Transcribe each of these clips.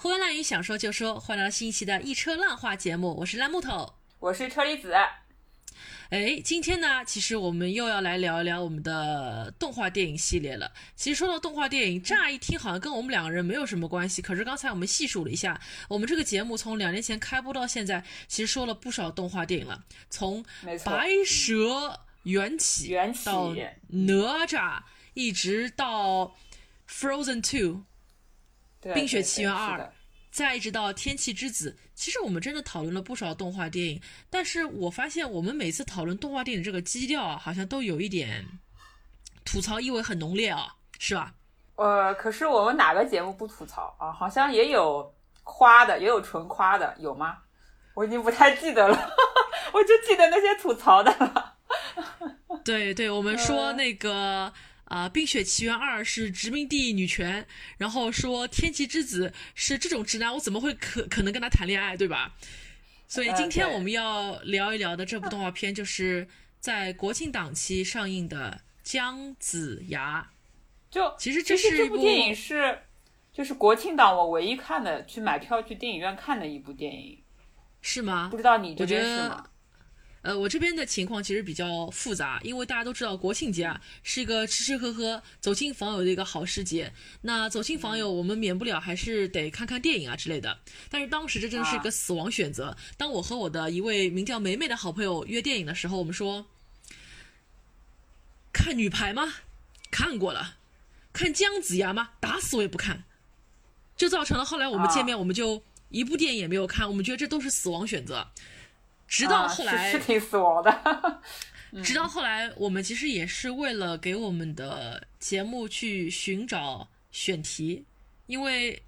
胡言乱语，想说就说，欢迎来到新一期的一车浪话节目，我是烂木头，我是车厘子。哎，今天呢，其实我们又要来聊一聊我们的动画电影系列了。其实说到动画电影，乍一听好像跟我们两个人没有什么关系，可是刚才我们细数了一下，我们这个节目从两年前开播到现在，其实说了不少动画电影了，从白蛇缘起到哪吒，一直到 Frozen Two。冰雪奇缘二，再一直到天气之子，其实我们真的讨论了不少动画电影，但是我发现我们每次讨论动画电影这个基调啊，好像都有一点吐槽意味很浓烈啊，是吧？呃，可是我们哪个节目不吐槽啊？好像也有夸的，也有纯夸的，有吗？我已经不太记得了，我就记得那些吐槽的了。对对，我们说那个。啊，《冰雪奇缘二》是殖民地女权，然后说《天气之子》是这种直男，我怎么会可可能跟他谈恋爱，对吧？所以今天我们要聊一聊的这部动画片，就是在国庆档期上映的《姜子牙》。就其实这是这部电影是，就是国庆档我唯一看的，去买票去电影院看的一部电影，是吗？不知道你这边是吗？呃，我这边的情况其实比较复杂，因为大家都知道国庆节啊是一个吃吃喝喝、走亲访友的一个好时节。那走亲访友，我们免不了还是得看看电影啊之类的。但是当时这真的是一个死亡选择。当我和我的一位名叫梅梅的好朋友约电影的时候，我们说看女排吗？看过了。看姜子牙吗？打死我也不看。就造成了后来我们见面，我们就一部电影也没有看。我们觉得这都是死亡选择。直到后来是挺死亡的。直到后来，我们其实也是为了给我们的节目去寻找选题，因为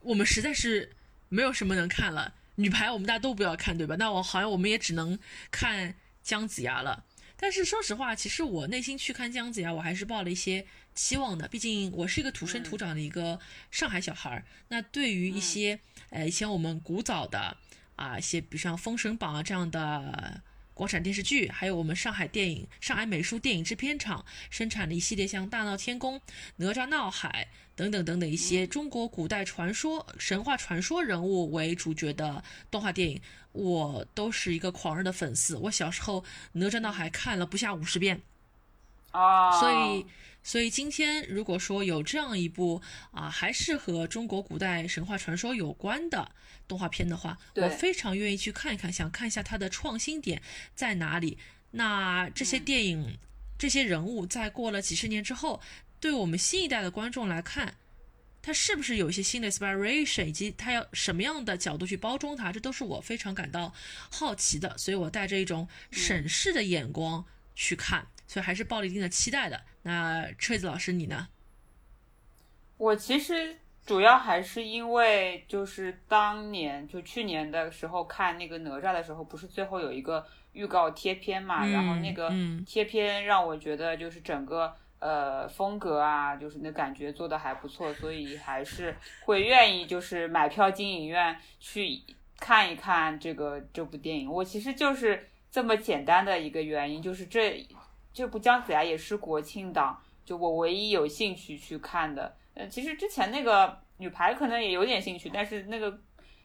我们实在是没有什么能看了。女排我们大家都不要看，对吧？那我好像我们也只能看姜子牙了。但是说实话，其实我内心去看姜子牙，我还是抱了一些期望的。毕竟我是一个土生土长的一个上海小孩儿。那对于一些呃以前我们古早的。啊，一些比如像《封神榜》啊这样的国产电视剧，还有我们上海电影、上海美术电影制片厂生产的一系列像《大闹天宫》《哪吒闹海》等等等等一些中国古代传说、神话传说人物为主角的动画电影，我都是一个狂热的粉丝。我小时候《哪吒闹海》看了不下五十遍，啊，所以。所以今天如果说有这样一部啊，还是和中国古代神话传说有关的动画片的话，我非常愿意去看一看，想看一下它的创新点在哪里。那这些电影、这些人物，在过了几十年之后，对我们新一代的观众来看，它是不是有一些新的 inspiration，以及它要什么样的角度去包装它，这都是我非常感到好奇的。所以我带着一种审视的眼光去看。所以还是抱了一定的期待的。那锤子老师你呢？我其实主要还是因为就是当年就去年的时候看那个哪吒的时候，不是最后有一个预告贴片嘛？然后那个贴片让我觉得就是整个呃风格啊，就是那感觉做的还不错，所以还是会愿意就是买票进影院去看一看这个这部电影。我其实就是这么简单的一个原因，就是这。这部姜子牙也是国庆档，就我唯一有兴趣去看的。呃，其实之前那个女排可能也有点兴趣，但是那个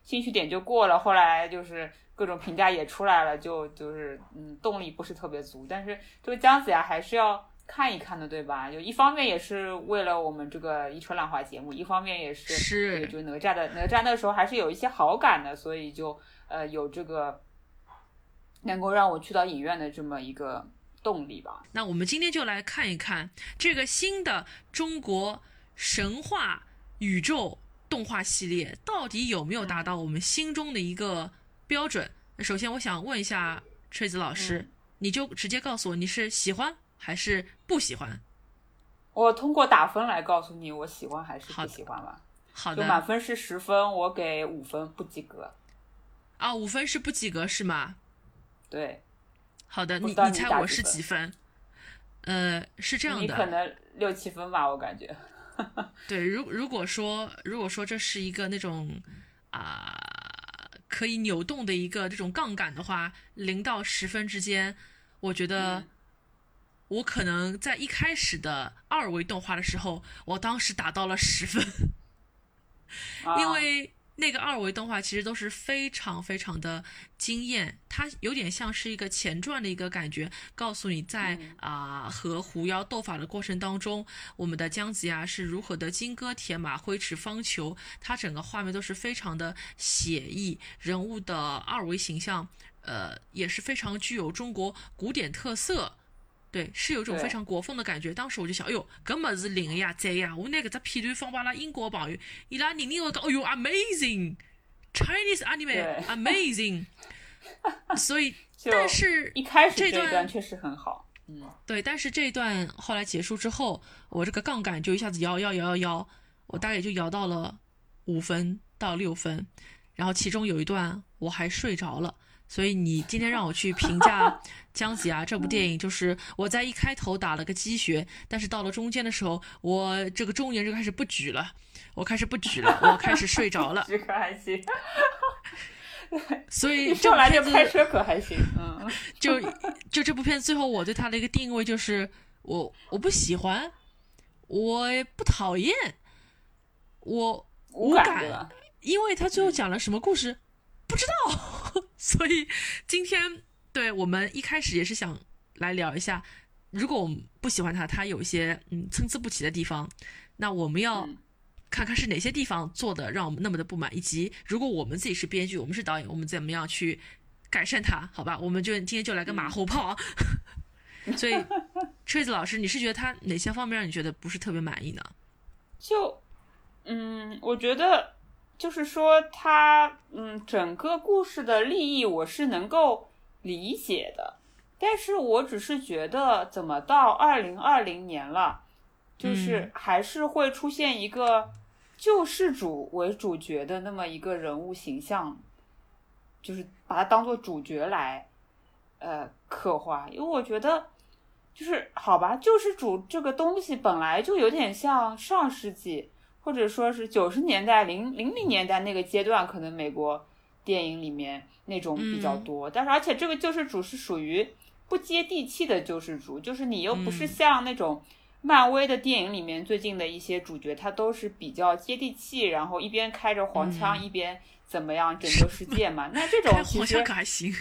兴趣点就过了。后来就是各种评价也出来了，就就是嗯，动力不是特别足。但是这个姜子牙还是要看一看的，对吧？就一方面也是为了我们这个一车浪花节目，一方面也是是就哪吒的哪吒那时候还是有一些好感的，所以就呃有这个能够让我去到影院的这么一个。动力吧。那我们今天就来看一看这个新的中国神话宇宙动画系列到底有没有达到我们心中的一个标准。那首先我想问一下锤子老师，你就直接告诉我你是喜欢还是不喜欢？我通过打分来告诉你我喜欢还是不喜欢吧。好的。就满分是十分，我给五分，不及格。啊，五分是不及格是吗？对。好的，你你猜我是几分？呃，是这样的，你可能六七分吧，我感觉。对，如如果说如果说这是一个那种啊可以扭动的一个这种杠杆的话，零到十分之间，我觉得我可能在一开始的二维动画的时候，我当时打到了十分，因为那个二维动画其实都是非常非常的惊艳，它有点像是一个前传的一个感觉，告诉你在啊和狐妖斗法的过程当中，我们的姜子牙是如何的金戈铁马、挥斥方遒，它整个画面都是非常的写意，人物的二维形象，呃也是非常具有中国古典特色。对，是有一种非常国风的感觉。当时我就想，哎呦，搿么是灵呀，贼呀！我拿搿只片段放拨阿拉英国朋友，伊拉人人会讲，哎呦，amazing，Chinese anime，amazing。所以，但是一开始这段确实很好，嗯，对。但是这一段后来结束之后，我这个杠杆就一下子摇摇摇摇摇，我大概就摇到了五分到六分，然后其中有一段我还睡着了。所以你今天让我去评价《姜子牙》这部电影，就是我在一开头打了个鸡血，但是到了中间的时候，我这个中年就开始不举了，我开始不举了，我开始睡着了。举可还行。所以 上来就开车可还行。嗯。就就这部片最后我对它的一个定位就是我我不喜欢，我不讨厌，我无感，因为他最后讲了什么故事。不知道，所以今天对我们一开始也是想来聊一下，如果我们不喜欢他，他有一些嗯参差不齐的地方，那我们要看看是哪些地方做的让我们那么的不满，以及如果我们自己是编剧，我们是导演，我们怎么样去改善它？好吧，我们就今天就来个马后炮。所以，锤子老师，你是觉得他哪些方面让你觉得不是特别满意呢？就嗯，我觉得。就是说，他嗯，整个故事的利益我是能够理解的，但是我只是觉得，怎么到二零二零年了，就是还是会出现一个救世主为主角的那么一个人物形象，就是把他当做主角来呃刻画，因为我觉得就是好吧，救世主这个东西本来就有点像上世纪。或者说是九十年代、零零零年代那个阶段，可能美国电影里面那种比较多。但是，而且这个救世主是属于不接地气的救世主，就是你又不是像那种漫威的电影里面最近的一些主角，他都是比较接地气，然后一边开着黄腔一边。怎么样拯救世界嘛？那这种其实还行，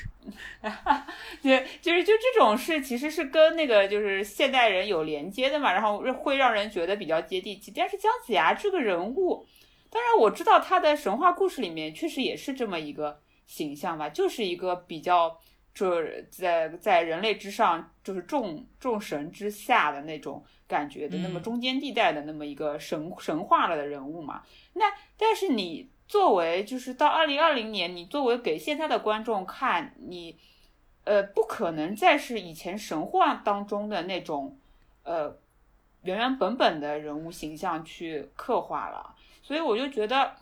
对，就是就这种是其实是跟那个就是现代人有连接的嘛，然后会让人觉得比较接地气。但是姜子牙这个人物，当然我知道他的神话故事里面确实也是这么一个形象吧，就是一个比较就是在在人类之上，就是众众神之下的那种感觉的，那么中间地带的那么一个神神话了的人物嘛。那但是你。作为就是到二零二零年，你作为给现在的观众看，你，呃，不可能再是以前神话当中的那种，呃，原原本本的人物形象去刻画了。所以我就觉得，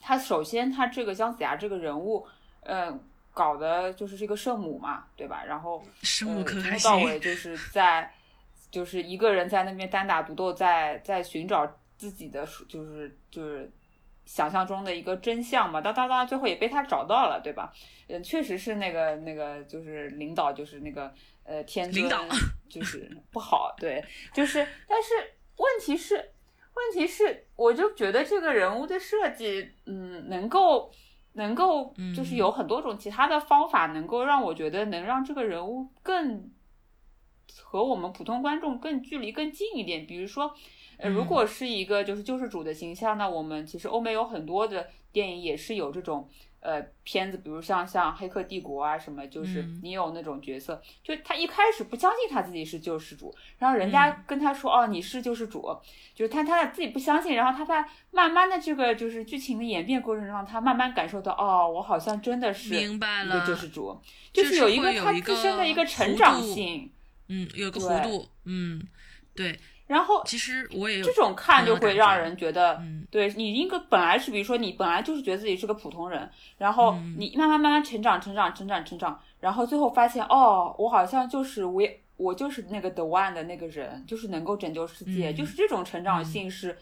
他首先他这个姜子牙这个人物，嗯，搞的就是这个圣母嘛，对吧？然后圣母从头到尾就是在，就是一个人在那边单打独斗，在在寻找自己的，就是就是。想象中的一个真相嘛，当当当，最后也被他找到了，对吧？嗯，确实是那个那个，就是领导，就是那个呃，天尊，就是不好，对，就是，但是问题是，问题是，我就觉得这个人物的设计，嗯，能够能够，就是有很多种其他的方法，能够让我觉得能让这个人物更和我们普通观众更距离更近一点，比如说。呃，如果是一个就是救世主的形象，那我们其实欧美有很多的电影也是有这种呃片子，比如像像《黑客帝国》啊什么，就是你有那种角色，就他一开始不相信他自己是救世主，然后人家跟他说哦你是救世主，就是他他自己不相信，然后他在慢慢的这个就是剧情的演变过程中，他慢慢感受到哦我好像真的是一个救世主，就是有一个他自身的一个成长性，嗯，有个弧度，嗯，对。然后，其实我也有这种看就会让人觉得，嗯。对你应该本来是，比如说你本来就是觉得自己是个普通人，然后你慢慢慢慢成长，成长，成长，成长，然后最后发现，哦，我好像就是我，我就是那个 the one 的那个人，就是能够拯救世界，就是这种成长性是，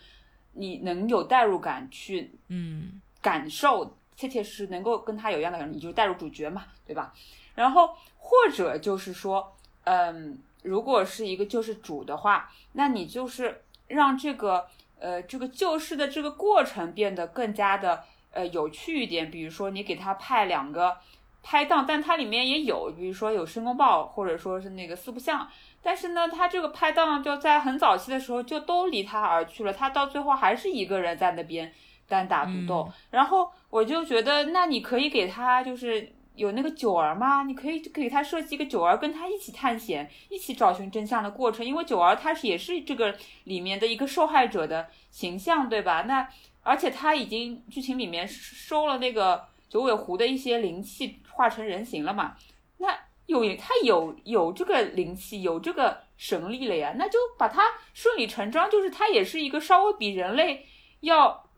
你能有代入感去，嗯，感受，切切实实能够跟他有一样的人，你就代入主角嘛，对吧？然后或者就是说，嗯。如果是一个救世主的话，那你就是让这个呃这个救世的这个过程变得更加的呃有趣一点，比如说你给他派两个拍档，但它里面也有，比如说有申公豹或者说是那个四不像，但是呢，他这个拍档就在很早期的时候就都离他而去了，他到最后还是一个人在那边单打独斗，然后我就觉得，那你可以给他就是。有那个九儿吗？你可以给他设计一个九儿，跟他一起探险，一起找寻真相的过程。因为九儿他也是这个里面的一个受害者的形象，对吧？那而且他已经剧情里面收了那个九尾狐的一些灵气，化成人形了嘛？那有他有有这个灵气，有这个神力了呀？那就把他顺理成章，就是他也是一个稍微比人类要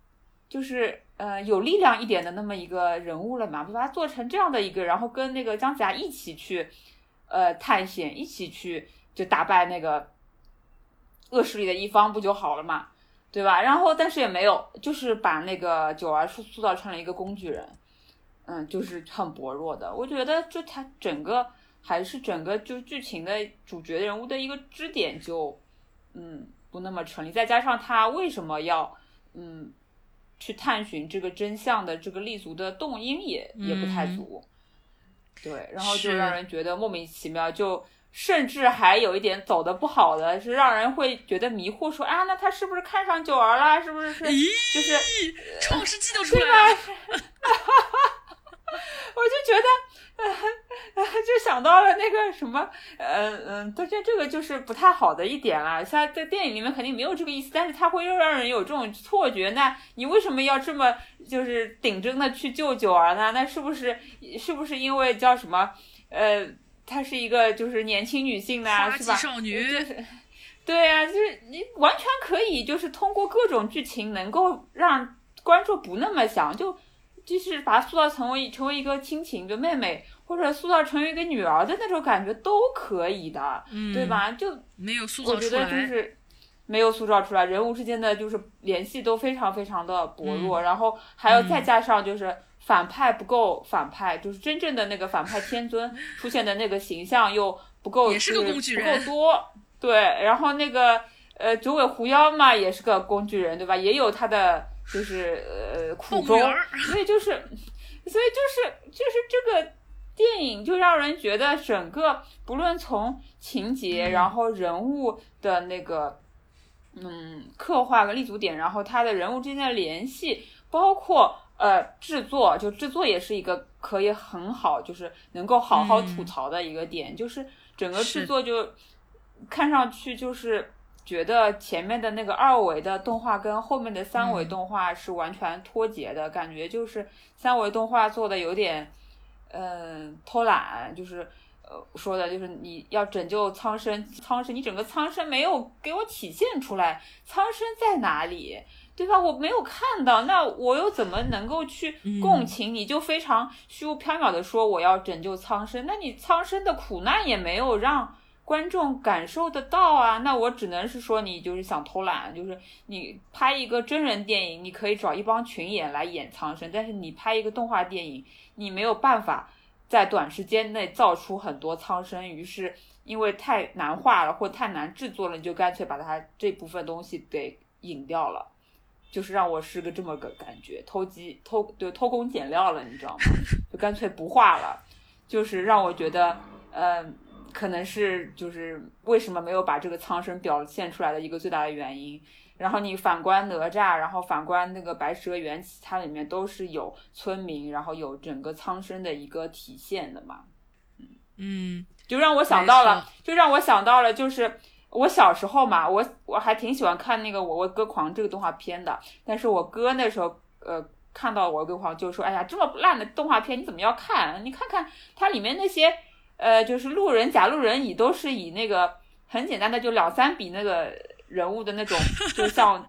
就是。呃，有力量一点的那么一个人物了嘛，把他做成这样的一个，然后跟那个姜子牙一起去，呃，探险，一起去就打败那个恶势力的一方，不就好了嘛，对吧？然后但是也没有，就是把那个九儿塑塑造成了一个工具人，嗯，就是很薄弱的。我觉得就他整个还是整个就剧情的主角人物的一个支点就，嗯，不那么成立。再加上他为什么要，嗯。去探寻这个真相的这个立足的动因也也不太足，对，然后就让人觉得莫名其妙，就甚至还有一点走的不好的，是让人会觉得迷惑，说啊，那他是不是看上九儿了？是不是是？就是创世纪都出来了，我就觉得，就想到了那个什么，呃嗯，但这这个就是不太好的一点啦。像在电影里面肯定没有这个意思，但是他会又让人有这种错觉。那你为什么要这么就是顶真的去救九儿呢？那是不是是不是因为叫什么？呃，她是一个就是年轻女性呢，是吧？少女。对啊，就是你完全可以就是通过各种剧情能够让观众不那么想就。就是把它塑造成为成为一个亲情的妹妹，或者塑造成为一个女儿的那种感觉都可以的，嗯、对吧？就没有塑造出来，我觉得就是没有塑造出来，人物之间的就是联系都非常非常的薄弱，嗯、然后还有再加上就是反派不够反派，就是真正的那个反派天尊 出现的那个形象又不够，也是个工具人，不够多。对，然后那个呃九尾狐妖嘛也是个工具人，对吧？也有他的。就是呃苦衷，所以就是，所以就是就是这个电影就让人觉得整个不论从情节，嗯、然后人物的那个嗯刻画跟立足点，然后他的人物之间的联系，包括呃制作，就制作也是一个可以很好，就是能够好好吐槽的一个点，嗯、就是整个制作就看上去就是。觉得前面的那个二维的动画跟后面的三维动画是完全脱节的、嗯、感觉，就是三维动画做的有点，嗯、呃，偷懒，就是呃说的就是你要拯救苍生，苍生你整个苍生没有给我体现出来，苍生在哪里，对吧？我没有看到，那我又怎么能够去共情？嗯、你就非常虚无缥缈的说我要拯救苍生，那你苍生的苦难也没有让。观众感受得到啊，那我只能是说你就是想偷懒，就是你拍一个真人电影，你可以找一帮群演来演苍生，但是你拍一个动画电影，你没有办法在短时间内造出很多苍生，于是因为太难画了或太难制作了，你就干脆把它这部分东西给引掉了，就是让我是个这么个感觉，偷鸡偷对偷工减料了，你知道吗？就干脆不画了，就是让我觉得，嗯、可能是就是为什么没有把这个苍生表现出来的一个最大的原因。然后你反观哪吒，然后反观那个白蛇缘起，它里面都是有村民，然后有整个苍生的一个体现的嘛。嗯嗯，就让我想到了，就让我想到了，就是我小时候嘛，我我还挺喜欢看那个《我我哥狂》这个动画片的，但是我哥那时候呃看到《我为歌狂》就说：“哎呀，这么烂的动画片你怎么要看？你看看它里面那些。”呃，就是路人甲、路人乙都是以那个很简单的就两三笔那个人物的那种，就像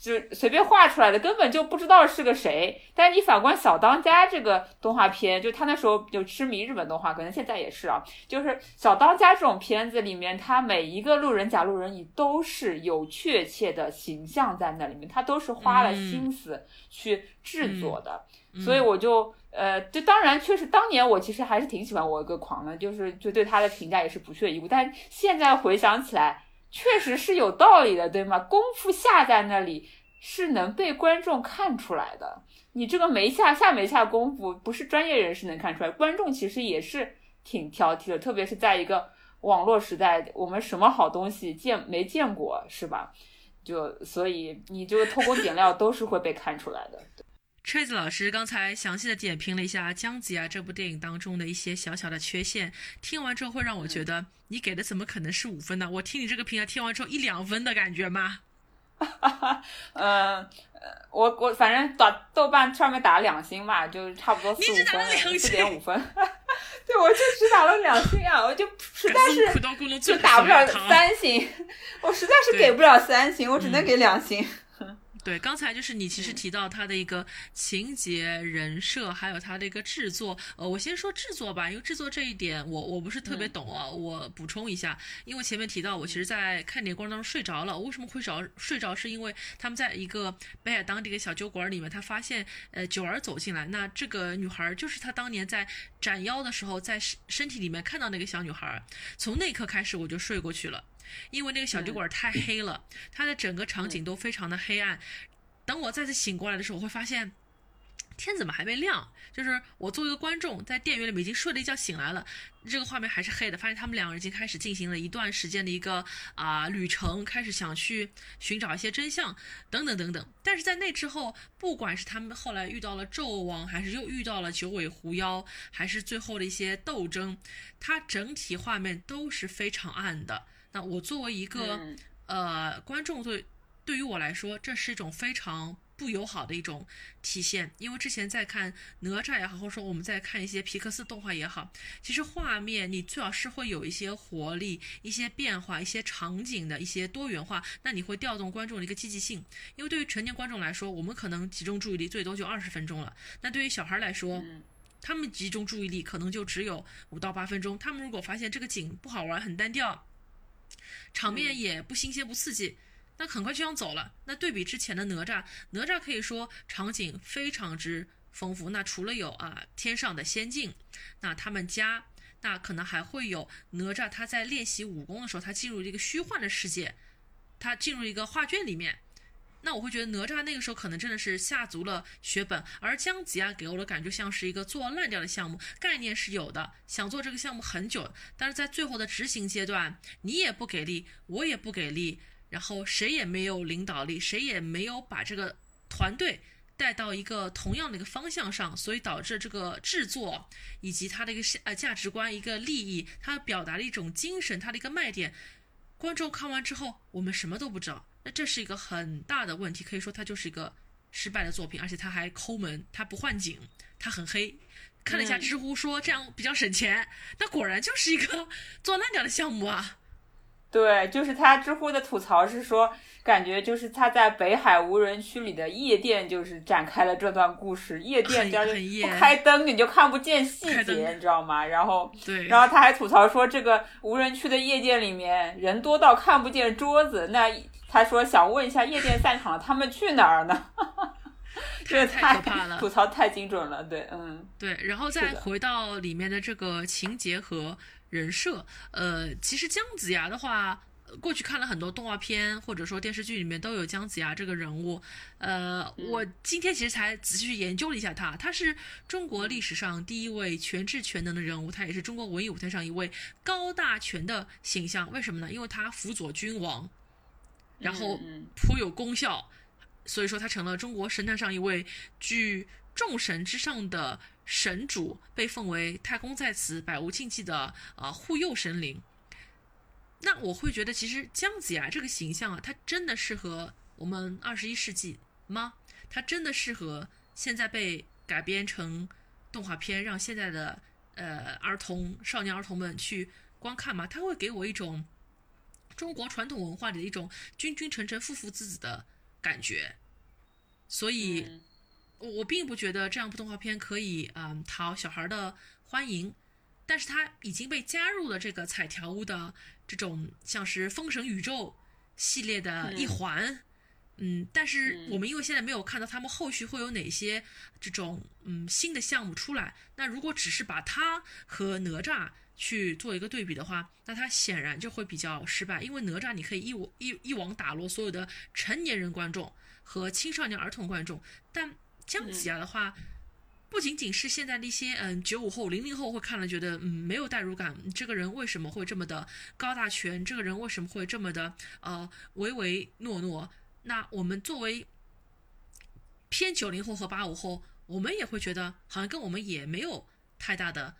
就随便画出来的，根本就不知道是个谁。但是你反观小当家这个动画片，就他那时候就痴迷日本动画，可能现在也是啊。就是小当家这种片子里面，他每一个路人甲、路人乙都是有确切的形象在那里面，他都是花了心思去制作的。嗯、所以我就。呃，这当然确实，当年我其实还是挺喜欢我一个狂的，就是就对他的评价也是不屑一顾。但现在回想起来，确实是有道理的，对吗？功夫下在那里，是能被观众看出来的。你这个没下下没下功夫，不是专业人士能看出来，观众其实也是挺挑剔的，特别是在一个网络时代，我们什么好东西见没见过，是吧？就所以你这个偷工减料都是会被看出来的。锤子老师刚才详细的点评了一下《姜子牙》这部电影当中的一些小小的缺陷，听完之后会让我觉得你给的怎么可能是五分呢？我听你这个评价，听完之后一两分的感觉吗？哈 哈，嗯，我我反正打豆瓣上面打了两星吧，就差不多四五分，四点五分。对，我就只打了两星啊，我就实在是就打不了三星，我实在是给不了三星，我只能给两星。对，刚才就是你其实提到他的一个情节、人设，还有他的一个制作。呃，我先说制作吧，因为制作这一点我我不是特别懂啊，我补充一下。因为前面提到我其实，在看电影过程当中睡着了。为什么会着睡着？是因为他们在一个北海当地的小酒馆里面，他发现呃九儿走进来，那这个女孩就是他当年在斩妖的时候在身身体里面看到那个小女孩。从那一刻开始我就睡过去了。因为那个小酒馆太黑了，它的整个场景都非常的黑暗。等我再次醒过来的时候，我会发现天怎么还没亮？就是我作为一个观众，在电影院里面已经睡了一觉醒来了，这个画面还是黑的。发现他们两个人已经开始进行了一段时间的一个啊旅程，开始想去寻找一些真相，等等等等。但是在那之后，不管是他们后来遇到了纣王，还是又遇到了九尾狐妖，还是最后的一些斗争，它整体画面都是非常暗的。那我作为一个呃观众，对对于我来说，这是一种非常不友好的一种体现。因为之前在看哪吒也好，或者说我们在看一些皮克斯动画也好，其实画面你最好是会有一些活力、一些变化、一些场景的一些多元化，那你会调动观众的一个积极性。因为对于成年观众来说，我们可能集中注意力最多就二十分钟了，那对于小孩来说，他们集中注意力可能就只有五到八分钟。他们如果发现这个景不好玩、很单调，场面也不新鲜不刺激，那很快就想走了。那对比之前的哪吒，哪吒可以说场景非常之丰富。那除了有啊天上的仙境，那他们家，那可能还会有哪吒他在练习武功的时候，他进入一个虚幻的世界，他进入一个画卷里面。那我会觉得哪吒那个时候可能真的是下足了血本，而姜子牙给我的感觉像是一个做烂掉的项目，概念是有的，想做这个项目很久，但是在最后的执行阶段，你也不给力，我也不给力，然后谁也没有领导力，谁也没有把这个团队带到一个同样的一个方向上，所以导致这个制作以及它的一个呃价值观、一个利益，它表达的一种精神，它的一个卖点，观众看完之后，我们什么都不知道。那这是一个很大的问题，可以说它就是一个失败的作品，而且它还抠门，它不换景，它很黑。看了一下知乎，说这样比较省钱，那果然就是一个做烂掉的项目啊。对，就是他知乎的吐槽是说，感觉就是他在北海无人区里的夜店，就是展开了这段故事。夜店不开灯，你就看不见细节，你知道吗？然后，对，然后他还吐槽说，这个无人区的夜店里面人多到看不见桌子。那他说想问一下，夜店散场了，他们去哪儿呢？这太可怕了，吐槽太精准了。对，嗯，对，然后再回到里面的这个情节和。人设，呃，其实姜子牙的话，过去看了很多动画片或者说电视剧里面都有姜子牙这个人物，呃，我今天其实才仔细去研究了一下他，他是中国历史上第一位全智全能的人物，他也是中国文艺舞台上一位高大全的形象。为什么呢？因为他辅佐君王，然后颇有功效，所以说他成了中国神坛上一位居众神之上的。神主被奉为太公在此，百无禁忌的啊护佑神灵。那我会觉得，其实姜子牙这个形象啊，他真的适合我们二十一世纪吗？他真的适合现在被改编成动画片，让现在的呃儿童、少年儿童们去观看吗？他会给我一种中国传统文化里的一种君君臣臣、父父子子的感觉，所以。我并不觉得这样部动画片可以嗯讨小孩的欢迎，但是它已经被加入了这个彩条屋的这种像是封神宇宙系列的一环，嗯，但是我们因为现在没有看到他们后续会有哪些这种嗯新的项目出来，那如果只是把它和哪吒去做一个对比的话，那它显然就会比较失败，因为哪吒你可以一网一一网打落所有的成年人观众。和青少年儿童观众。但姜子牙的话，不仅仅是现在那些嗯九五后、零零后会看了觉得嗯没有代入感，这个人为什么会这么的高大全？这个人为什么会这么的呃唯唯诺诺？那我们作为偏九零后和八五后，我们也会觉得好像跟我们也没有太大的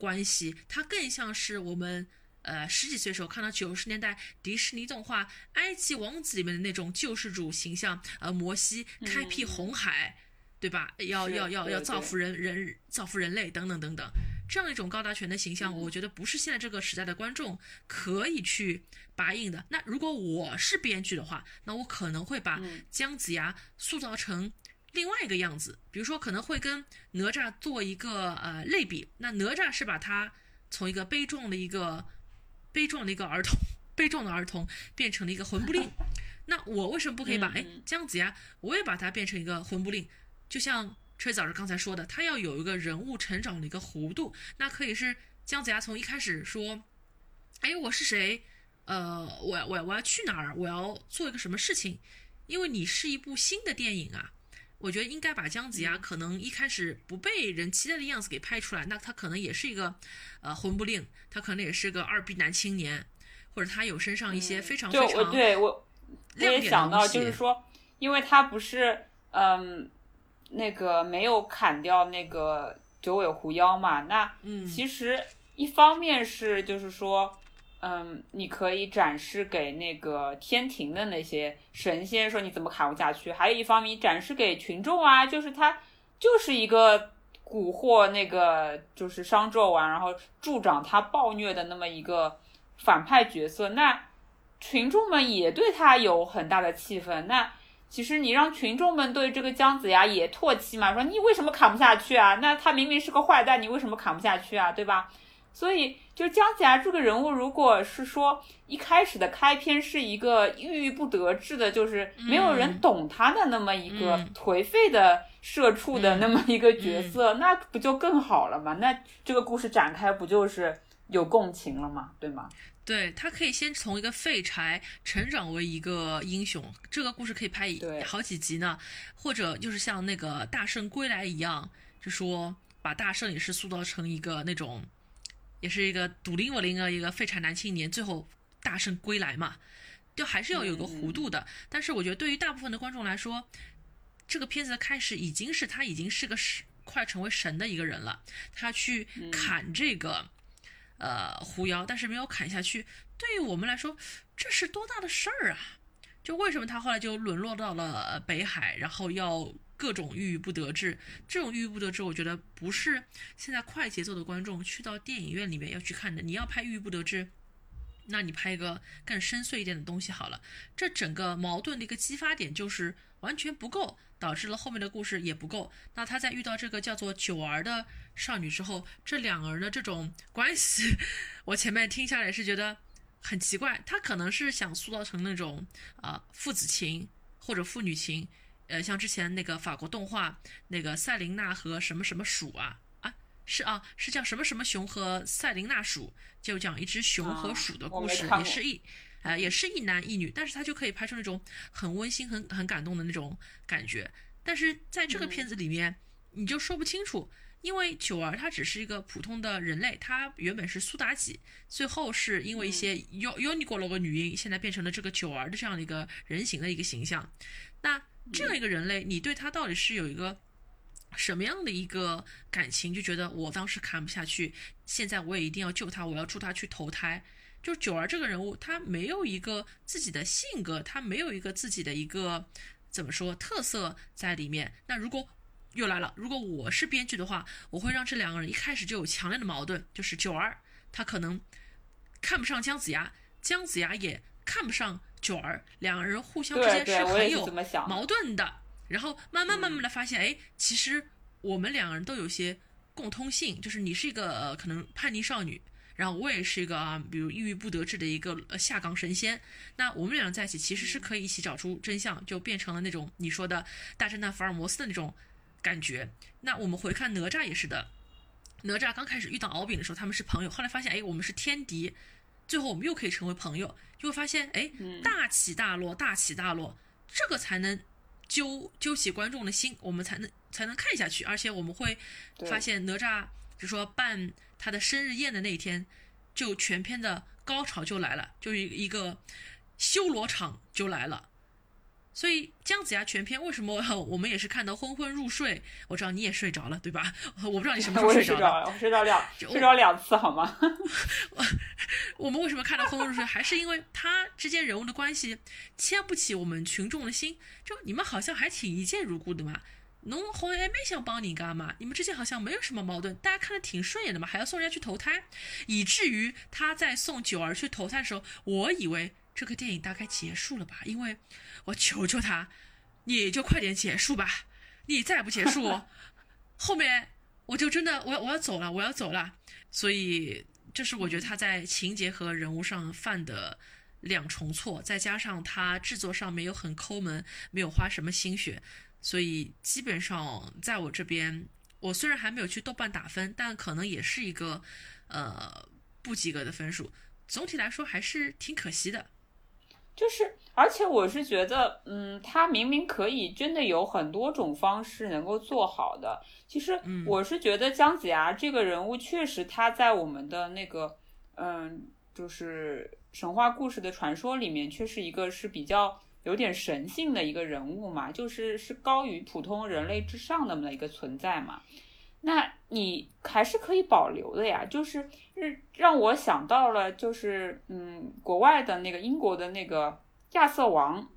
关系，它更像是我们。呃，十几岁时候看到九十年代迪士尼动画《埃及王子》里面的那种救世主形象，呃，摩西开辟红海，对吧？要要要要造福人人，造福人类等等等等，这样一种高大全的形象，我觉得不是现在这个时代的观众可以去拔硬的。那如果我是编剧的话，那我可能会把姜子牙塑造成另外一个样子，比如说可能会跟哪吒做一个呃类比。那哪吒是把他从一个悲壮的一个。悲壮的一个儿童，悲壮的儿童变成了一个魂不吝。那我为什么不可以把哎姜子牙，我也把它变成一个魂不吝？就像吹早上刚才说的，他要有一个人物成长的一个弧度。那可以是姜子牙从一开始说，哎我是谁？呃，我我我要去哪儿？我要做一个什么事情？因为你是一部新的电影啊。我觉得应该把姜子牙可能一开始不被人期待的样子给拍出来，那他可能也是一个，呃，魂不吝，他可能也是个二逼男青年，或者他有身上一些非常非常我对我我也想到，就是说，因为他不是嗯那个没有砍掉那个九尾狐妖嘛，那其实一方面是就是说。嗯，你可以展示给那个天庭的那些神仙，说你怎么砍不下去。还有一方面，展示给群众啊，就是他就是一个蛊惑那个就是商纣王，然后助长他暴虐的那么一个反派角色。那群众们也对他有很大的气愤。那其实你让群众们对这个姜子牙也唾弃嘛，说你为什么砍不下去啊？那他明明是个坏蛋，你为什么砍不下去啊？对吧？所以，就姜子牙这个人物，如果是说一开始的开篇是一个郁郁不得志的，就是没有人懂他的那么一个颓废的社畜的那么一个角色，那不就更好了吗？那这个故事展开不就是有共情了吗？对吗？对他可以先从一个废柴成长为一个英雄，这个故事可以拍好几集呢，或者就是像那个大圣归来一样，就说把大圣也是塑造成一个那种。也是一个独灵我灵的一个废柴男青年，最后大圣归来嘛，就还是要有个弧度的。但是我觉得对于大部分的观众来说，这个片子的开始已经是他已经是个神，快成为神的一个人了。他去砍这个呃狐妖，但是没有砍下去。对于我们来说，这是多大的事儿啊！就为什么他后来就沦落到了北海，然后要。各种郁郁不得志，这种郁郁不得志，我觉得不是现在快节奏的观众去到电影院里面要去看的。你要拍郁郁不得志，那你拍一个更深邃一点的东西好了。这整个矛盾的一个激发点就是完全不够，导致了后面的故事也不够。那他在遇到这个叫做九儿的少女之后，这两个人的这种关系，我前面听下来是觉得很奇怪。他可能是想塑造成那种啊父子情或者父女情。呃，像之前那个法国动画，那个赛琳娜和什么什么鼠啊啊，是啊，是叫什么什么熊和赛琳娜鼠，就讲一只熊和鼠的故事，也是一，呃，也是一男一女，但是他就可以拍出那种很温馨、很很感动的那种感觉。但是在这个片子里面，你就说不清楚，因为九儿她只是一个普通的人类，她原本是苏妲己，最后是因为一些尤尤尼过了个女婴，现在变成了这个九儿的这样的一个人形的一个形象，那。这样一个人类，你对他到底是有一个什么样的一个感情？就觉得我当时看不下去，现在我也一定要救他，我要助他去投胎。就九儿这个人物，他没有一个自己的性格，他没有一个自己的一个怎么说特色在里面。那如果又来了，如果我是编剧的话，我会让这两个人一开始就有强烈的矛盾，就是九儿他可能看不上姜子牙，姜子牙也看不上。九儿两个人互相之间是很有矛盾的，然后慢慢慢慢的发现，哎，其实我们两个人都有些共通性，就是你是一个可能叛逆少女，然后我也是一个啊，比如抑郁不得志的一个下岗神仙，那我们两个在一起其实是可以一起找出真相，就变成了那种你说的大侦探福尔摩斯的那种感觉。那我们回看哪吒也是的，哪吒刚开始遇到敖丙的时候他们是朋友，后来发现哎我们是天敌。最后我们又可以成为朋友，就会发现，哎，大起大落，大起大落，这个才能揪揪起观众的心，我们才能才能看下去。而且我们会发现哪吒，就说办他的生日宴的那一天，就全片的高潮就来了，就一一个修罗场就来了。所以姜子牙全篇为什么 我们也是看到昏昏入睡？我知道你也睡着了，对吧？我不知道你什么时候 睡着了。我睡着两睡着两次好吗？我们为什么看到昏昏入睡？还是因为他之间人物的关系牵不起我们群众的心？就你们好像还挺一见如故的嘛。农红也没想帮你干嘛？你们之间好像没有什么矛盾，大家看的挺顺眼的嘛，还要送人家去投胎，以至于他在送九儿去投胎的时候，我以为这个电影大概结束了吧，因为。我求求他，你就快点结束吧！你再不结束，后面我就真的我要我要走了，我要走了。所以这是我觉得他在情节和人物上犯的两重错，再加上他制作上没有很抠门，没有花什么心血，所以基本上在我这边，我虽然还没有去豆瓣打分，但可能也是一个呃不及格的分数。总体来说还是挺可惜的。就是，而且我是觉得，嗯，他明明可以真的有很多种方式能够做好的。其实，我是觉得姜子牙这个人物确实他在我们的那个，嗯，就是神话故事的传说里面，却是一个是比较有点神性的一个人物嘛，就是是高于普通人类之上的那么一个存在嘛。那你还是可以保留的呀，就是让让我想到了，就是嗯，国外的那个英国的那个亚瑟王，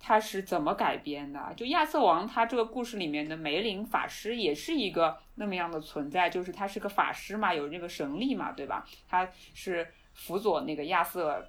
他是怎么改编的？就亚瑟王他这个故事里面的梅林法师也是一个那么样的存在，就是他是个法师嘛，有那个神力嘛，对吧？他是辅佐那个亚瑟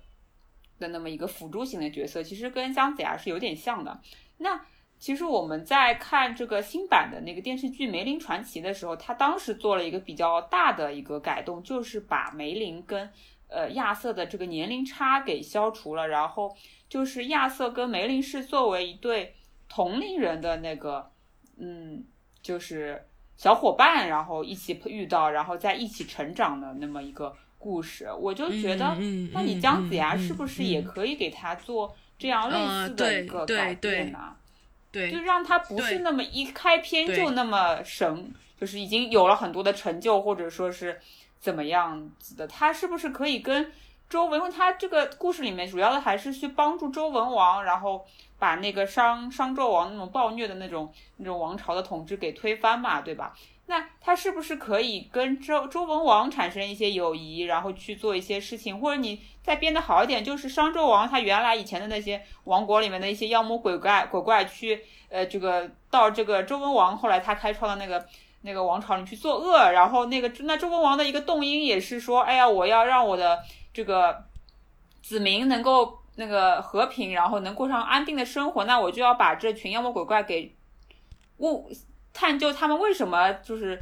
的那么一个辅助型的角色，其实跟姜子牙是有点像的。那。其实我们在看这个新版的那个电视剧《梅林传奇》的时候，他当时做了一个比较大的一个改动，就是把梅林跟呃亚瑟的这个年龄差给消除了，然后就是亚瑟跟梅林是作为一对同龄人的那个嗯，就是小伙伴，然后一起遇到，然后在一起成长的那么一个故事。我就觉得，那你姜子牙是不是也可以给他做这样类似的一个改变呢？对，就让他不是那么一开篇就那么神，就是已经有了很多的成就，或者说是怎么样子的。他是不是可以跟周文？因为他这个故事里面主要的还是去帮助周文王，然后把那个商商纣王那种暴虐的那种那种王朝的统治给推翻嘛，对吧？那他是不是可以跟周周文王产生一些友谊，然后去做一些事情？或者你再编得好一点，就是商纣王他原来以前的那些王国里面的一些妖魔鬼怪鬼怪去，呃，这个到这个周文王后来他开创的那个那个王朝里去作恶，然后那个那周文王的一个动因也是说，哎呀，我要让我的这个子民能够那个和平，然后能过上安定的生活，那我就要把这群妖魔鬼怪给误。探究他们为什么就是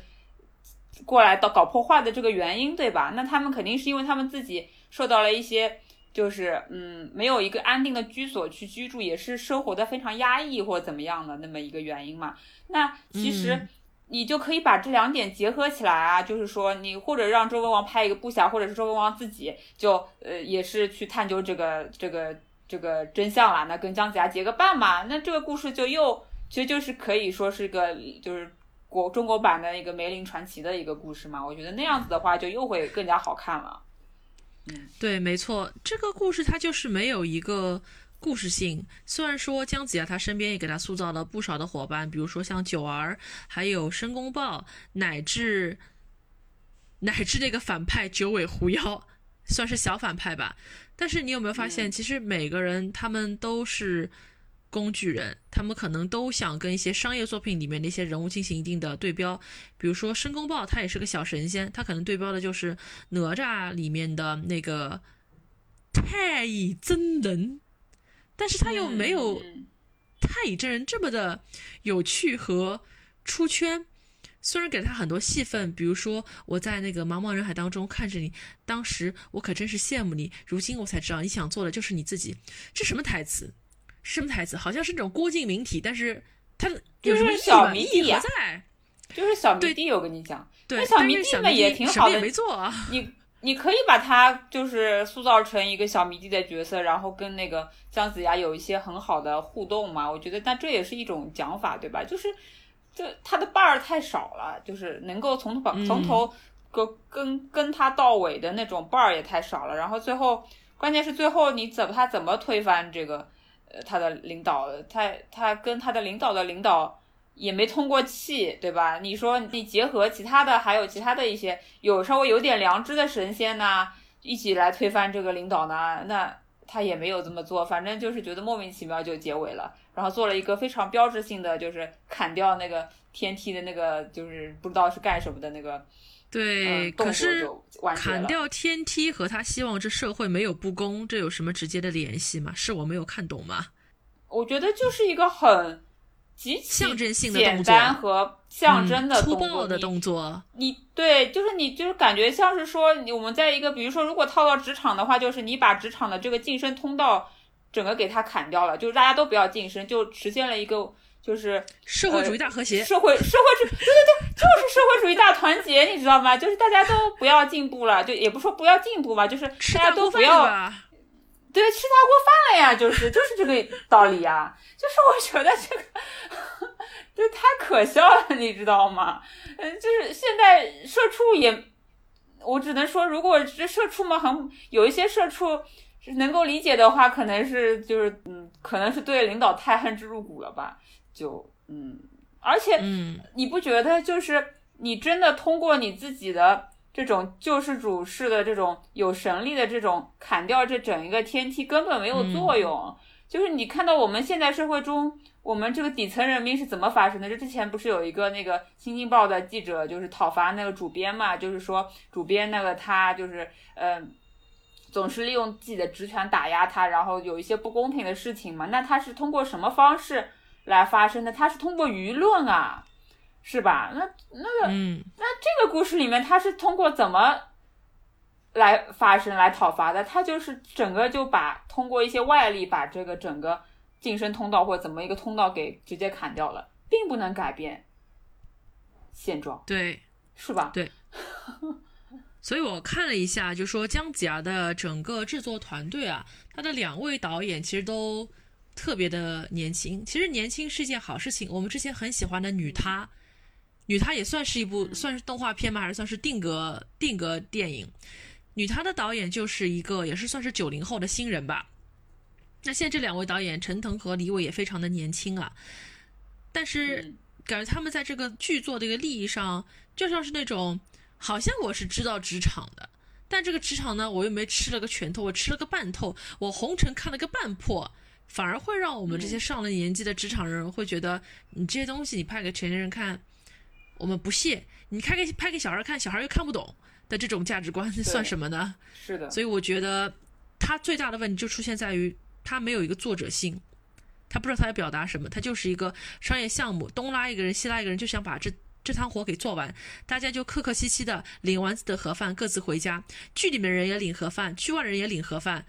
过来到搞破坏的这个原因，对吧？那他们肯定是因为他们自己受到了一些，就是嗯，没有一个安定的居所去居住，也是生活的非常压抑或怎么样的那么一个原因嘛。那其实你就可以把这两点结合起来啊，就是说你或者让周文王派一个部下，或者是周文王自己就呃也是去探究这个这个这个真相了，那跟姜子牙结个伴嘛，那这个故事就又。其实就是可以说是个，就是国中国版的一个梅林传奇的一个故事嘛。我觉得那样子的话，就又会更加好看了。嗯，对，没错，这个故事它就是没有一个故事性。虽然说姜子牙他身边也给他塑造了不少的伙伴，比如说像九儿，还有申公豹，乃至乃至那个反派九尾狐妖，算是小反派吧。但是你有没有发现，其实每个人他们都是。工具人，他们可能都想跟一些商业作品里面的一些人物进行一定的对标，比如说申公豹，他也是个小神仙，他可能对标的就是哪吒里面的那个太乙真人，但是他又没有太乙真人这么的有趣和出圈。虽然给了他很多戏份，比如说我在那个茫茫人海当中看着你，当时我可真是羡慕你，如今我才知道你想做的就是你自己，这什么台词？什么台词？好像是那种郭敬明体，但是他有什么迷弟在？就是小迷弟，我跟你讲，对，小迷弟们也挺好的，没做。你你可以把他就是塑造成一个小迷弟的角色，然后跟那个姜子牙有一些很好的互动嘛。我觉得，但这也是一种讲法，对吧？就是这他的伴儿太少了，就是能够从头从头跟跟跟他到尾的那种伴儿也太少了。然后最后，关键是最后你怎么他怎么推翻这个呃他的领导？他他跟他的领导的领导。也没通过气，对吧？你说你结合其他的，还有其他的一些有稍微有点良知的神仙呢，一起来推翻这个领导呢？那他也没有这么做，反正就是觉得莫名其妙就结尾了，然后做了一个非常标志性的，就是砍掉那个天梯的那个，就是不知道是干什么的那个。对，可是砍掉天梯和他希望这社会没有不公，这有什么直接的联系吗？是我没有看懂吗？我觉得就是一个很。极其象征性的简单和象征的粗暴的动作，你对，就是你就是感觉像是说，我们在一个，比如说，如果套到职场的话，就是你把职场的这个晋升通道整个给它砍掉了，就是大家都不要晋升，就实现了一个就是社会主义大和谐，社会社会主对对对，就是社会主义大团结，你知道吗？就是大家都不要进步了，就也不说不要进步吧，就是大家都不要。对，吃大锅饭了呀，就是就是这个道理呀，就是我觉得这个，这太可笑了，你知道吗？嗯，就是现在社畜也，我只能说，如果这社畜们很有一些社畜是能够理解的话，可能是就是嗯，可能是对领导太恨之入骨了吧，就嗯，而且嗯，你不觉得就是你真的通过你自己的。这种救世主式的这种有神力的这种砍掉这整一个天梯根本没有作用，就是你看到我们现在社会中，我们这个底层人民是怎么发生的？这之前不是有一个那个《新京报》的记者就是讨伐那个主编嘛，就是说主编那个他就是嗯，总是利用自己的职权打压他，然后有一些不公平的事情嘛。那他是通过什么方式来发生的？他是通过舆论啊。是吧？那那个，嗯那这个故事里面，他是通过怎么来发生、来讨伐的？他就是整个就把通过一些外力，把这个整个晋升通道或者怎么一个通道给直接砍掉了，并不能改变现状。对，是吧？对。所以我看了一下，就说姜子牙的整个制作团队啊，他的两位导演其实都特别的年轻。其实年轻是一件好事情。我们之前很喜欢的女她。女她也算是一部算是动画片吗？还是算是定格定格电影？女她的导演就是一个也是算是九零后的新人吧。那现在这两位导演陈腾和李伟也非常的年轻啊，但是感觉他们在这个剧作的一个利益上，就像是那种好像我是知道职场的，但这个职场呢，我又没吃了个拳头，我吃了个半透，我红尘看了个半破，反而会让我们这些上了年纪的职场人会觉得，你这些东西你拍给成年人看。我们不屑你开给拍给小孩看，小孩又看不懂的这种价值观算什么呢？是的，所以我觉得他最大的问题就出现在于他没有一个作者性，他不知道他要表达什么，他就是一个商业项目，东拉一个人西拉一个人，就想把这这摊活给做完，大家就客客气气的领完自己的盒饭各自回家，剧里面人也领盒饭，剧外人也领盒饭，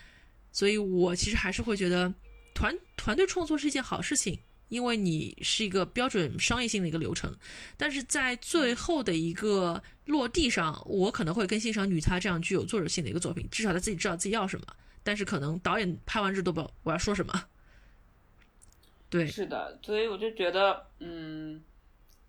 所以我其实还是会觉得团团队创作是一件好事情。因为你是一个标准商业性的一个流程，但是在最后的一个落地上，我可能会更欣赏女她这样具有作者性的一个作品，至少她自己知道自己要什么。但是可能导演拍完之后都不知道我要说什么。对，是的，所以我就觉得，嗯，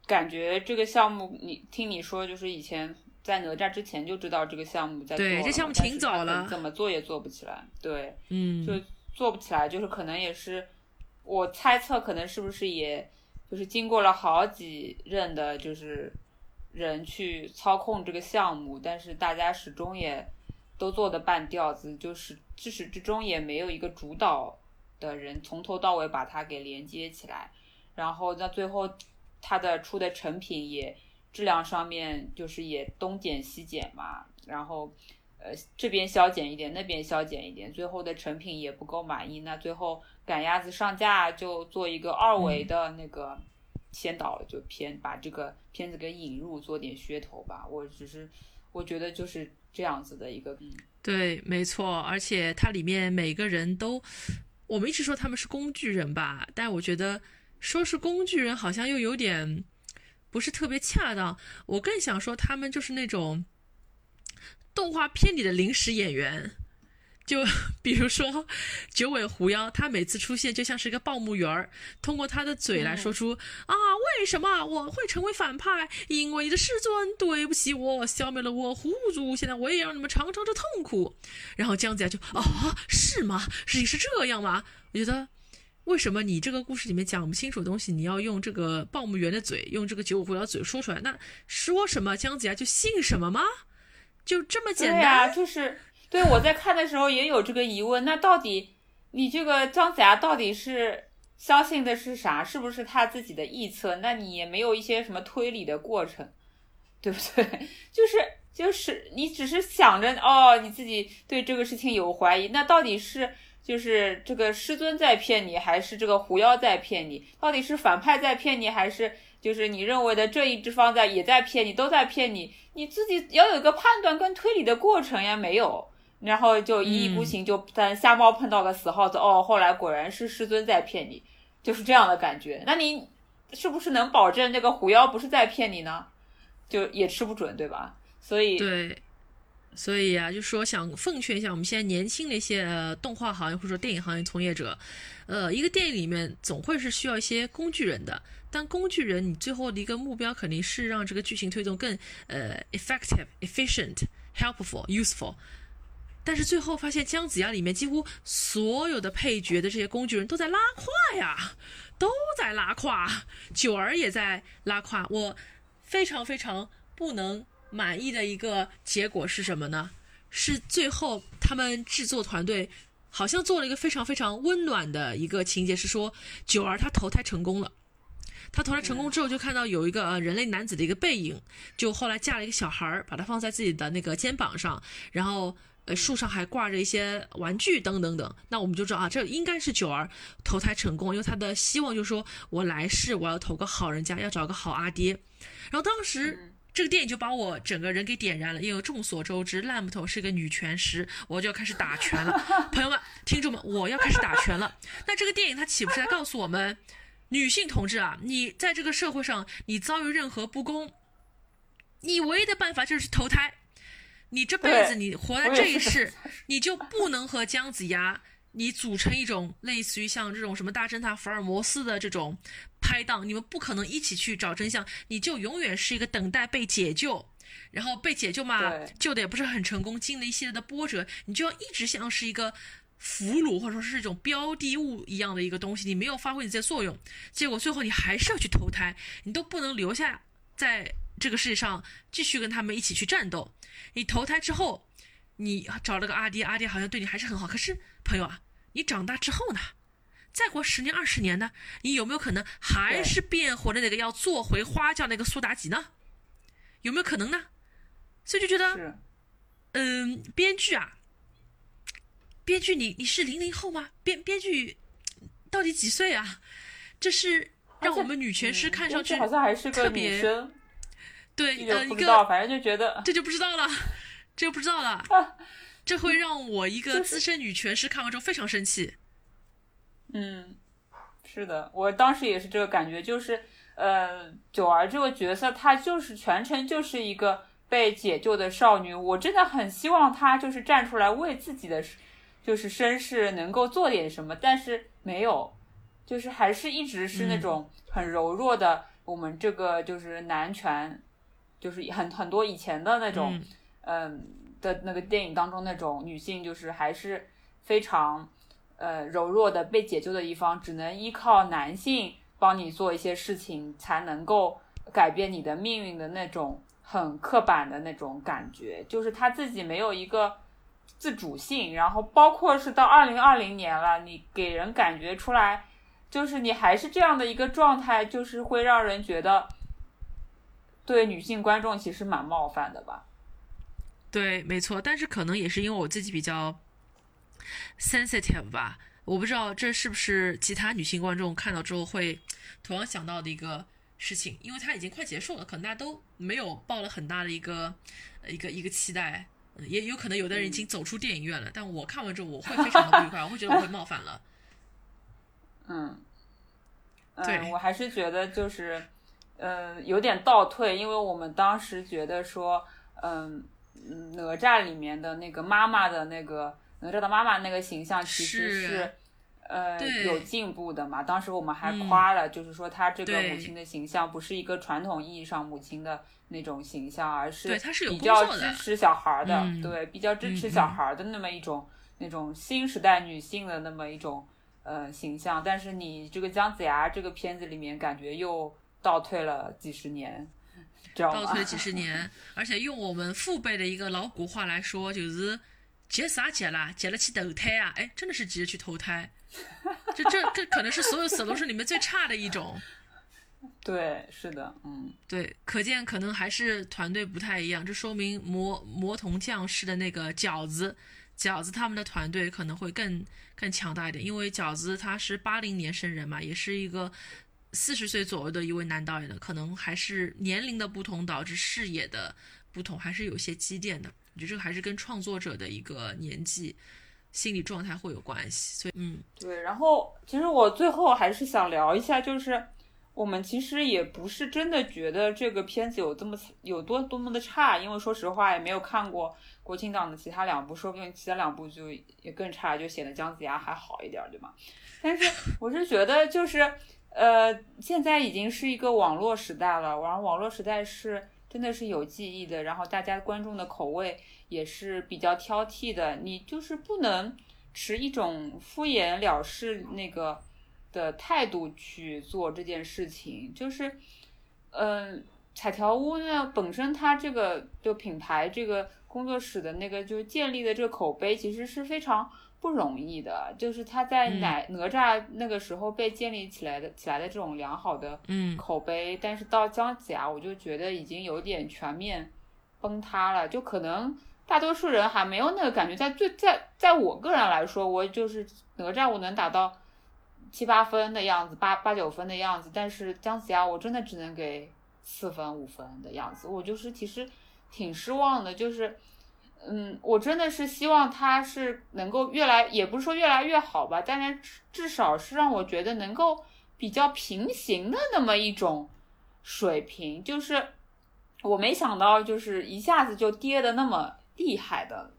感觉这个项目，你听你说，就是以前在哪吒之前就知道这个项目在做，对，这项目挺早了，怎么做也做不起来，对，嗯，就做不起来，就是可能也是。我猜测可能是不是也，就是经过了好几任的，就是人去操控这个项目，但是大家始终也都做的半吊子，就是至始至终也没有一个主导的人从头到尾把它给连接起来，然后那最后它的出的成品也质量上面就是也东减西减嘛，然后呃这边削减一点，那边削减一点，最后的成品也不够满意，那最后。赶鸭子上架就做一个二维的那个先导，就偏把这个片子给引入，做点噱头吧。我只是我觉得就是这样子的一个。对，没错，而且它里面每个人都，我们一直说他们是工具人吧，但我觉得说是工具人好像又有点不是特别恰当。我更想说他们就是那种。动画片里的临时演员。就比如说九尾狐妖，他每次出现就像是一个报幕员儿，通过他的嘴来说出啊，为什么我会成为反派？因为你的师尊对不起我，消灭了我狐族，现在我也让你们尝尝这痛苦。然后姜子牙就啊，是吗？事情是这样吗？我觉得为什么你这个故事里面讲不清楚的东西，你要用这个报幕员的嘴，用这个九尾狐妖嘴说出来？那说什么姜子牙就信什么吗？就这么简单？对呀，就是。对，我在看的时候也有这个疑问，那到底你这个姜子牙到底是相信的是啥？是不是他自己的臆测？那你也没有一些什么推理的过程，对不对？就是就是你只是想着哦，你自己对这个事情有怀疑，那到底是就是这个师尊在骗你，还是这个狐妖在骗你？到底是反派在骗你，还是就是你认为的这一支方在也在骗你，都在骗你？你自己要有一个判断跟推理的过程呀，没有。然后就一意孤行，就但瞎猫碰到个死耗子哦。后来果然是师尊在骗你，就是这样的感觉。那你是不是能保证那个狐妖不是在骗你呢？就也吃不准，对吧？所以对，所以啊，就说想奉劝一下我们现在年轻的一些动画行业或者说电影行业从业者，呃，一个电影里面总会是需要一些工具人的，但工具人你最后的一个目标肯定是让这个剧情推动更呃 effective、efficient、helpful、useful。但是最后发现，姜子牙里面几乎所有的配角的这些工具人都在拉胯呀，都在拉胯，九儿也在拉胯。我非常非常不能满意的一个结果是什么呢？是最后他们制作团队好像做了一个非常非常温暖的一个情节，是说九儿她投胎成功了。他投胎成功之后，就看到有一个呃人类男子的一个背影，就后来架了一个小孩儿，把他放在自己的那个肩膀上，然后。呃，树上还挂着一些玩具，等等等。那我们就知道啊，这应该是九儿投胎成功，因为他的希望就是说我来世我要投个好人家，要找个好阿爹。然后当时这个电影就把我整个人给点燃了，因为众所周知，烂木头是个女拳师，我就要开始打拳了。朋友们、听众们，我要开始打拳了。那这个电影它岂不是在告诉我们，女性同志啊，你在这个社会上你遭遇任何不公，你唯一的办法就是投胎。你这辈子，你活在这一世，你就不能和姜子牙你组成一种类似于像这种什么大侦探福尔摩斯的这种拍档，你们不可能一起去找真相，你就永远是一个等待被解救，然后被解救嘛，救的也不是很成功，经历一系列的波折，你就要一直像是一个俘虏或者说是一种标的物一样的一个东西，你没有发挥你的作用，结果最后你还是要去投胎，你都不能留下在这个世界上继续跟他们一起去战斗。你投胎之后，你找了个阿爹，阿爹好像对你还是很好。可是朋友啊，你长大之后呢？再过十年、二十年呢？你有没有可能还是变回了那个要做回花轿那个苏妲己呢？有没有可能呢？所以就觉得，嗯，编剧啊，编剧你你是零零后吗？编编剧到底几岁啊？这是让我们女权师看上去好像还是个女生。对，呃，一个反正就觉得这就不知道了，这就不知道了，这会让我一个资深女权师看完之后非常生气。嗯，是的，我当时也是这个感觉，就是呃，九儿这个角色，她就是全程就是一个被解救的少女，我真的很希望她就是站出来为自己的就是绅士能够做点什么，但是没有，就是还是一直是那种很柔弱的，我们这个就是男权。就是很很多以前的那种，嗯的那个电影当中那种女性，就是还是非常呃柔弱的被解救的一方，只能依靠男性帮你做一些事情，才能够改变你的命运的那种很刻板的那种感觉，就是他自己没有一个自主性。然后包括是到二零二零年了，你给人感觉出来，就是你还是这样的一个状态，就是会让人觉得。对女性观众其实蛮冒犯的吧？对，没错，但是可能也是因为我自己比较 sensitive 吧，我不知道这是不是其他女性观众看到之后会同样想到的一个事情，因为它已经快结束了，可能大家都没有抱了很大的一个一个一个期待，也有可能有的人已经走出电影院了，但我看完之后我会非常的不愉快，我会觉得我会冒犯了。嗯，对我还是觉得就是。呃，有点倒退，因为我们当时觉得说，嗯，哪吒里面的那个妈妈的那个哪吒的妈妈那个形象，其实是呃有进步的嘛。当时我们还夸了，就是说她这个母亲的形象不是一个传统意义上母亲的那种形象，而是比较支持小孩的，对，比较支持小孩的那么一种那种新时代女性的那么一种呃形象。但是你这个姜子牙这个片子里面，感觉又倒退了几十年。倒 退几十年，而且用我们父辈的一个老古话来说，就是结啥结啦？结了去投胎啊？哎，真的是急着去投胎。这这这可能是所有死都是里面最差的一种。对，是的，嗯，对，可见可能还是团队不太一样。这说明魔魔童降世的那个饺子饺子他们的团队可能会更更强大一点，因为饺子他是八零年生人嘛，也是一个。四十岁左右的一位男导演的，可能还是年龄的不同导致视野的不同，还是有些积淀的。我觉得这个还是跟创作者的一个年纪、心理状态会有关系。所以，嗯，对。然后，其实我最后还是想聊一下，就是我们其实也不是真的觉得这个片子有这么有多多么的差，因为说实话也没有看过国庆档的其他两部，说不定其他两部就也更差，就显得姜子牙还好一点，对吗？但是我是觉得就是。呃，现在已经是一个网络时代了，然后网络时代是真的是有记忆的，然后大家观众的口味也是比较挑剔的，你就是不能持一种敷衍了事那个的态度去做这件事情，就是，嗯，彩条屋呢本身它这个就品牌这个工作室的那个就建立的这个口碑其实是非常。不容易的，就是他在哪哪吒那个时候被建立起来的起来的这种良好的口碑，但是到姜子牙，我就觉得已经有点全面崩塌了。就可能大多数人还没有那个感觉，在最在在我个人来说，我就是哪吒我能打到七八分的样子，八八九分的样子，但是姜子牙我真的只能给四分五分的样子，我就是其实挺失望的，就是。嗯，我真的是希望它是能够越来，也不是说越来越好吧，但是至少是让我觉得能够比较平行的那么一种水平。就是我没想到，就是一下子就跌的那么厉害的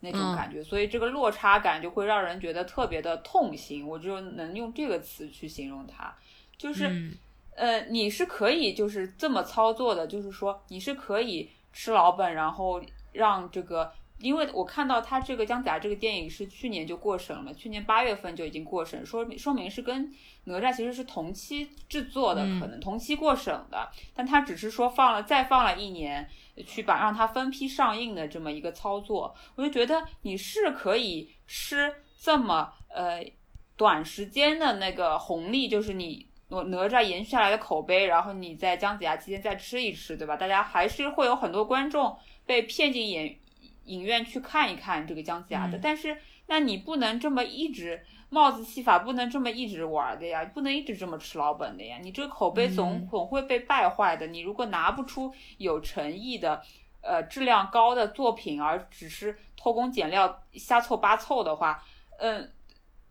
那种感觉，所以这个落差感就会让人觉得特别的痛心。我就能用这个词去形容它，就是呃，你是可以就是这么操作的，就是说你是可以吃老本，然后。让这个，因为我看到他这个姜子牙这个电影是去年就过审了，去年八月份就已经过审，说明说明是跟哪吒其实是同期制作的，可能同期过审的，但他只是说放了再放了一年，去把让它分批上映的这么一个操作，我就觉得你是可以吃这么呃短时间的那个红利，就是你哪哪吒延续下来的口碑，然后你在姜子牙期间再吃一吃，对吧？大家还是会有很多观众。被骗进影影院去看一看这个姜子牙的，但是那你不能这么一直帽子戏法，不能这么一直玩的呀，不能一直这么吃老本的呀，你这个口碑总总会被败坏的。你如果拿不出有诚意的，呃，质量高的作品，而只是偷工减料、瞎凑八凑的话，嗯，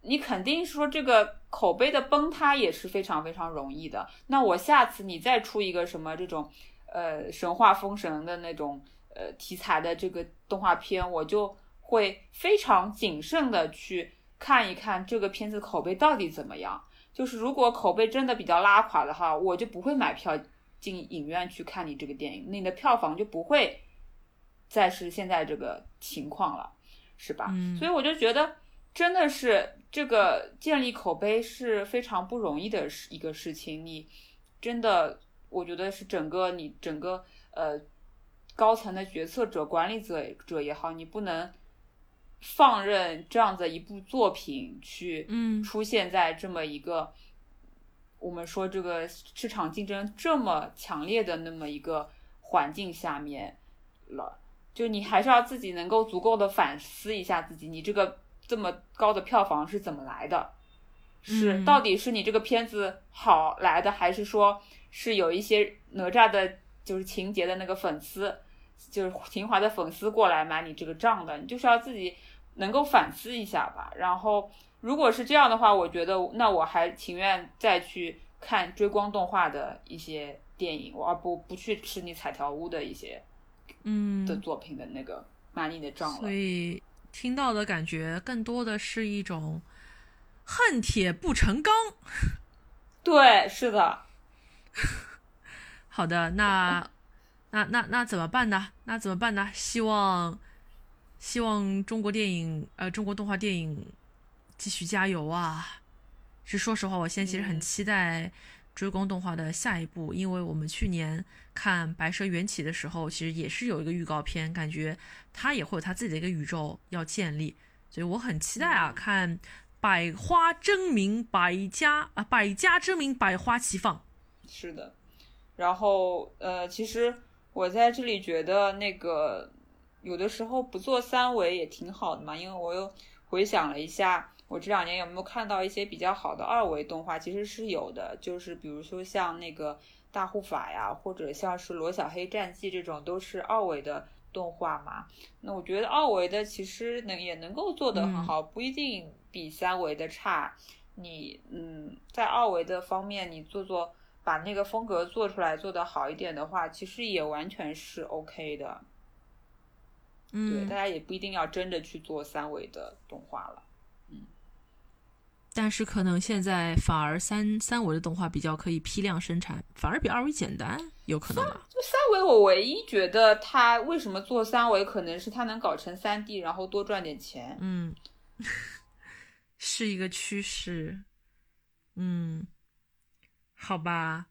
你肯定说这个口碑的崩塌也是非常非常容易的。那我下次你再出一个什么这种，呃，神话封神的那种。呃，题材的这个动画片，我就会非常谨慎的去看一看这个片子口碑到底怎么样。就是如果口碑真的比较拉垮的话，我就不会买票进影院去看你这个电影，你的票房就不会再是现在这个情况了，是吧？所以我就觉得，真的是这个建立口碑是非常不容易的一个事情。你真的，我觉得是整个你整个呃。高层的决策者、管理者者也好，你不能放任这样的一部作品去嗯出现在这么一个我们说这个市场竞争这么强烈的那么一个环境下面了。就你还是要自己能够足够的反思一下自己，你这个这么高的票房是怎么来的？是到底是你这个片子好来的，还是说是有一些哪吒的？就是情节的那个粉丝，就是情怀的粉丝过来买你这个账的，你就是要自己能够反思一下吧。然后，如果是这样的话，我觉得那我还情愿再去看追光动画的一些电影，而不不去吃你彩条屋的一些嗯的作品的那个买你的账了。所以听到的感觉更多的是一种恨铁不成钢。对，是的。好的，那那那那怎么办呢？那怎么办呢？希望希望中国电影呃中国动画电影继续加油啊！是说实话，我现在其实很期待追光动画的下一部，因为我们去年看《白蛇缘起》的时候，其实也是有一个预告片，感觉它也会有它自己的一个宇宙要建立，所以我很期待啊，看百花争鸣，百家啊百家争鸣，百花齐放。是的，然后呃，其实我在这里觉得那个有的时候不做三维也挺好的嘛，因为我又回想了一下，我这两年有没有看到一些比较好的二维动画，其实是有的，就是比如说像那个大护法呀，或者像是罗小黑战记这种都是二维的动画嘛。那我觉得二维的其实能也能够做得很好，不一定比三维的差。你嗯，在二维的方面，你做做。把那个风格做出来做得好一点的话，其实也完全是 OK 的。嗯，对，大家也不一定要真的去做三维的动画了。嗯，但是可能现在反而三三维的动画比较可以批量生产，反而比二维简单，有可能就？三维我唯一觉得它为什么做三维，可能是它能搞成三 D，然后多赚点钱。嗯，是一个趋势。嗯。好吧，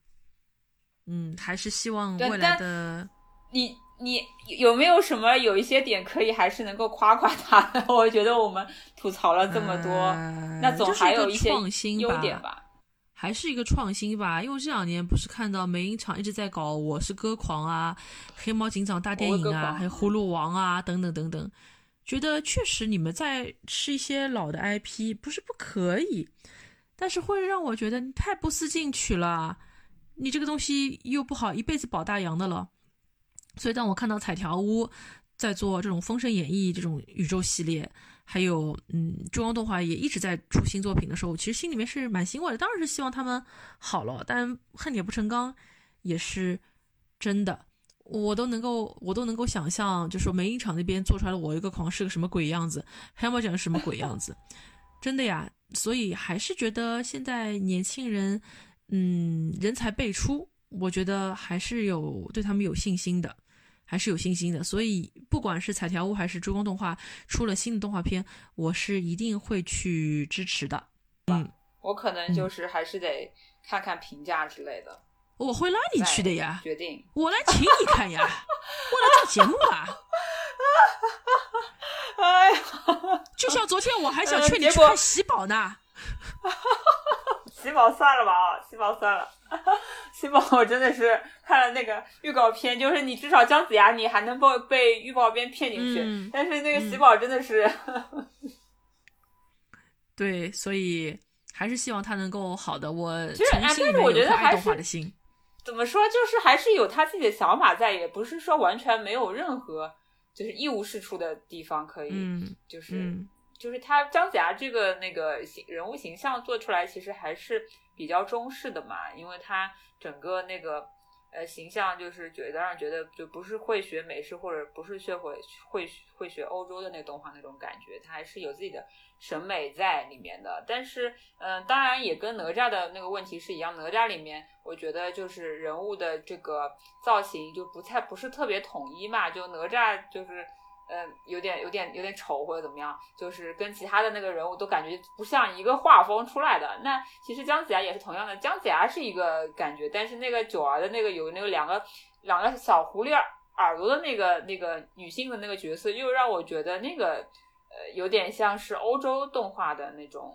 嗯，还是希望未来的你你有没有什么有一些点可以还是能够夸夸他？我觉得我们吐槽了这么多，那总还有一些创新优点吧，还是一个创新吧。因为这两年不是看到美影厂一直在搞《我是歌狂》啊，《黑猫警长大电影》啊，还有《葫芦王》啊等等等等，觉得确实你们在吃一些老的 IP，不是不可以。但是会让我觉得你太不思进取了，你这个东西又不好一辈子保大洋的了。所以当我看到彩条屋在做这种《封神演义》这种宇宙系列，还有嗯中央动画也一直在出新作品的时候，其实心里面是蛮欣慰的。当然是希望他们好了，但恨铁不成钢也是真的。我都能够我都能够想象，就说梅影厂那边做出来的我一个狂是个什么鬼样子，黑猫警》是什么鬼样子，真的呀。所以还是觉得现在年轻人，嗯，人才辈出，我觉得还是有对他们有信心的，还是有信心的。所以不管是彩条屋还是追光动画出了新的动画片，我是一定会去支持的。嗯，我可能就是还是得看看评价之类的。我会拉你去的呀，决定我来请你看呀，我来做节目啊。哎呀，就像昨天我还想劝你去看喜宝呢。喜宝算了吧啊，喜宝算了。喜宝我真的是看了那个预告片，就是你至少姜子牙你还能被被预告片骗进去，但是那个喜宝真的是。对，所以还是希望他能够好的。我其实但是我觉得还是的心。怎么说，就是还是有他自己的想法在，也不是说完全没有任何。就是一无是处的地方，可以，就是就是他姜子牙这个那个形人物形象做出来，其实还是比较中式的嘛，因为他整个那个呃形象就是觉得让人觉得就不是会学美式或者不是学会会会学欧洲的那个动画那种感觉，他还是有自己的审美在里面的。但是嗯，当然也跟哪吒的那个问题是一样，哪吒里面。我觉得就是人物的这个造型就不太不是特别统一嘛，就哪吒就是，呃，有点有点有点丑或者怎么样，就是跟其他的那个人物都感觉不像一个画风出来的。那其实姜子牙也是同样的，姜子牙是一个感觉，但是那个九儿的那个有那个两个两个小狐狸耳朵的那个那个女性的那个角色，又让我觉得那个呃有点像是欧洲动画的那种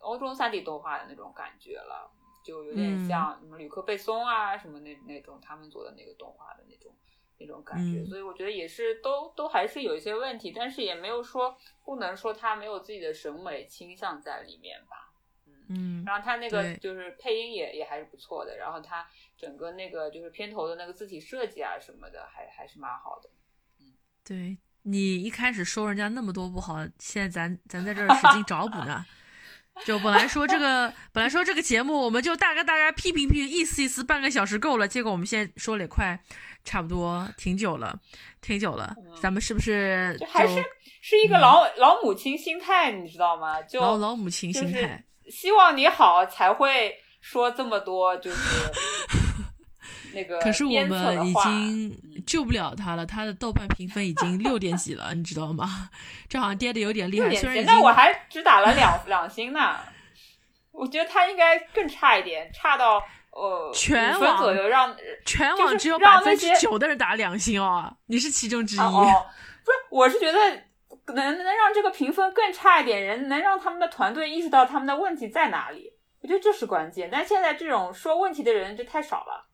欧洲三 D 动画的那种感觉了。就有点像什么吕克贝松啊，什么那那种他们做的那个动画的那种那种感觉，所以我觉得也是都都还是有一些问题，但是也没有说不能说他没有自己的审美倾向在里面吧。嗯，然后他那个就是配音也也还是不错的，然后他整个那个就是片头的那个字体设计啊什么的还还是蛮好的。嗯，对你一开始说人家那么多不好，现在咱咱在这儿使劲找补呢。就本来说这个，本来说这个节目，我们就大概大概批评批，意思意思，半个小时够了。结果我们现在说了也快，差不多挺久了，挺久了。咱们是不是就还是是一个老老母亲心态，你知道吗？就老老母亲心态，希望你好才会说这么多，就是那个。可是我们已经救不了他了，他的豆瓣评分已经六点几了，你知道吗？这好像跌的有点厉害。虽然那我还只打了两 两星呢，我觉得他应该更差一点，差到呃全网左右，让全网只有百分之九的人打两星哦，你是其中之一。哦，不是，我是觉得能能让这个评分更差一点，人能让他们的团队意识到他们的问题在哪里，我觉得这是关键。但现在这种说问题的人就太少了，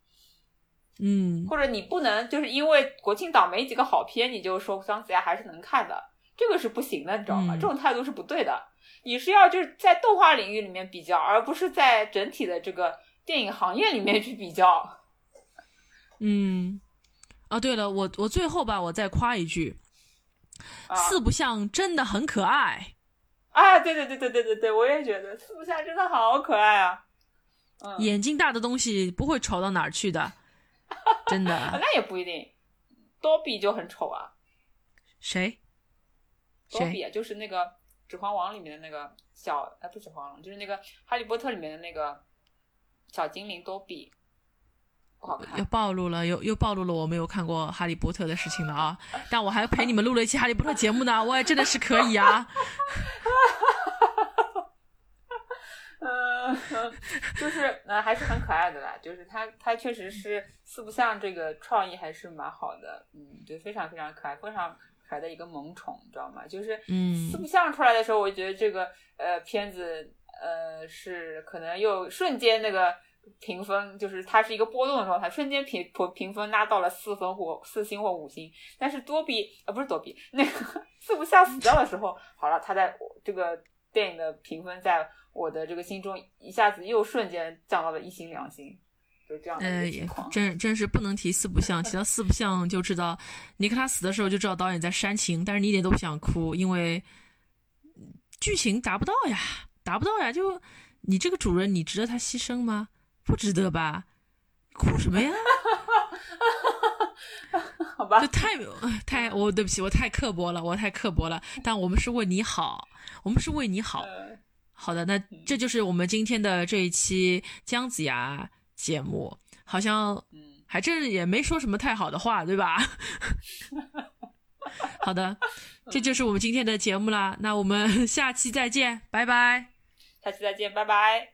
嗯，或者你不能就是因为国庆档没几个好片，你就说姜子牙还是能看的。这个是不行的，你知道吗？这种态度是不对的。你是要就是在动画领域里面比较，而不是在整体的这个电影行业里面去比较。嗯，啊，对了，我我最后吧，我再夸一句，四不像真的很可爱。啊，对对对对对对对，我也觉得四不像真的好可爱啊。嗯，眼睛大的东西不会丑到哪儿去的，真的。那也不一定，多比就很丑啊。谁？多比就是那个《指环王》里面的那个小，哎，不是《指环王》，就是那个《哈利波特》里面的那个小精灵多比，不好看。又暴露了，又又暴露了，我没有看过《哈利波特》的事情了啊！但我还陪你们录了一期《哈利波特》节目呢，我也真的是可以啊。嗯，就是呃，还是很可爱的啦。就是他，他确实是四不像这个创意还是蛮好的，嗯，就非常非常可爱，非常。可爱的一个萌宠，你知道吗？就是四不像出来的时候，我觉得这个呃片子呃是可能又瞬间那个评分，就是它是一个波动的状态，瞬间评评评分拉到了四分或四星或五星。但是多比呃不是多比，那个 四不像死掉的时候，好了，它在这个电影的评分在我的这个心中一下子又瞬间降到了一星两星。这样的呃，真真是不能提四不像，提到四不像就知道，你看他死的时候就知道导演在煽情，但是你一点都不想哭，因为剧情达不到呀，达不到呀，就你这个主人，你值得他牺牲吗？不值得吧？哭什么呀？好吧，就太太，我对不起，我太刻薄了，我太刻薄了。但我们是为你好，我们是为你好。好的，那这就是我们今天的这一期姜子牙。节目好像，嗯，还真也没说什么太好的话，对吧？好的，这就是我们今天的节目啦。那我们 下期再见，拜拜。下期再见，拜拜。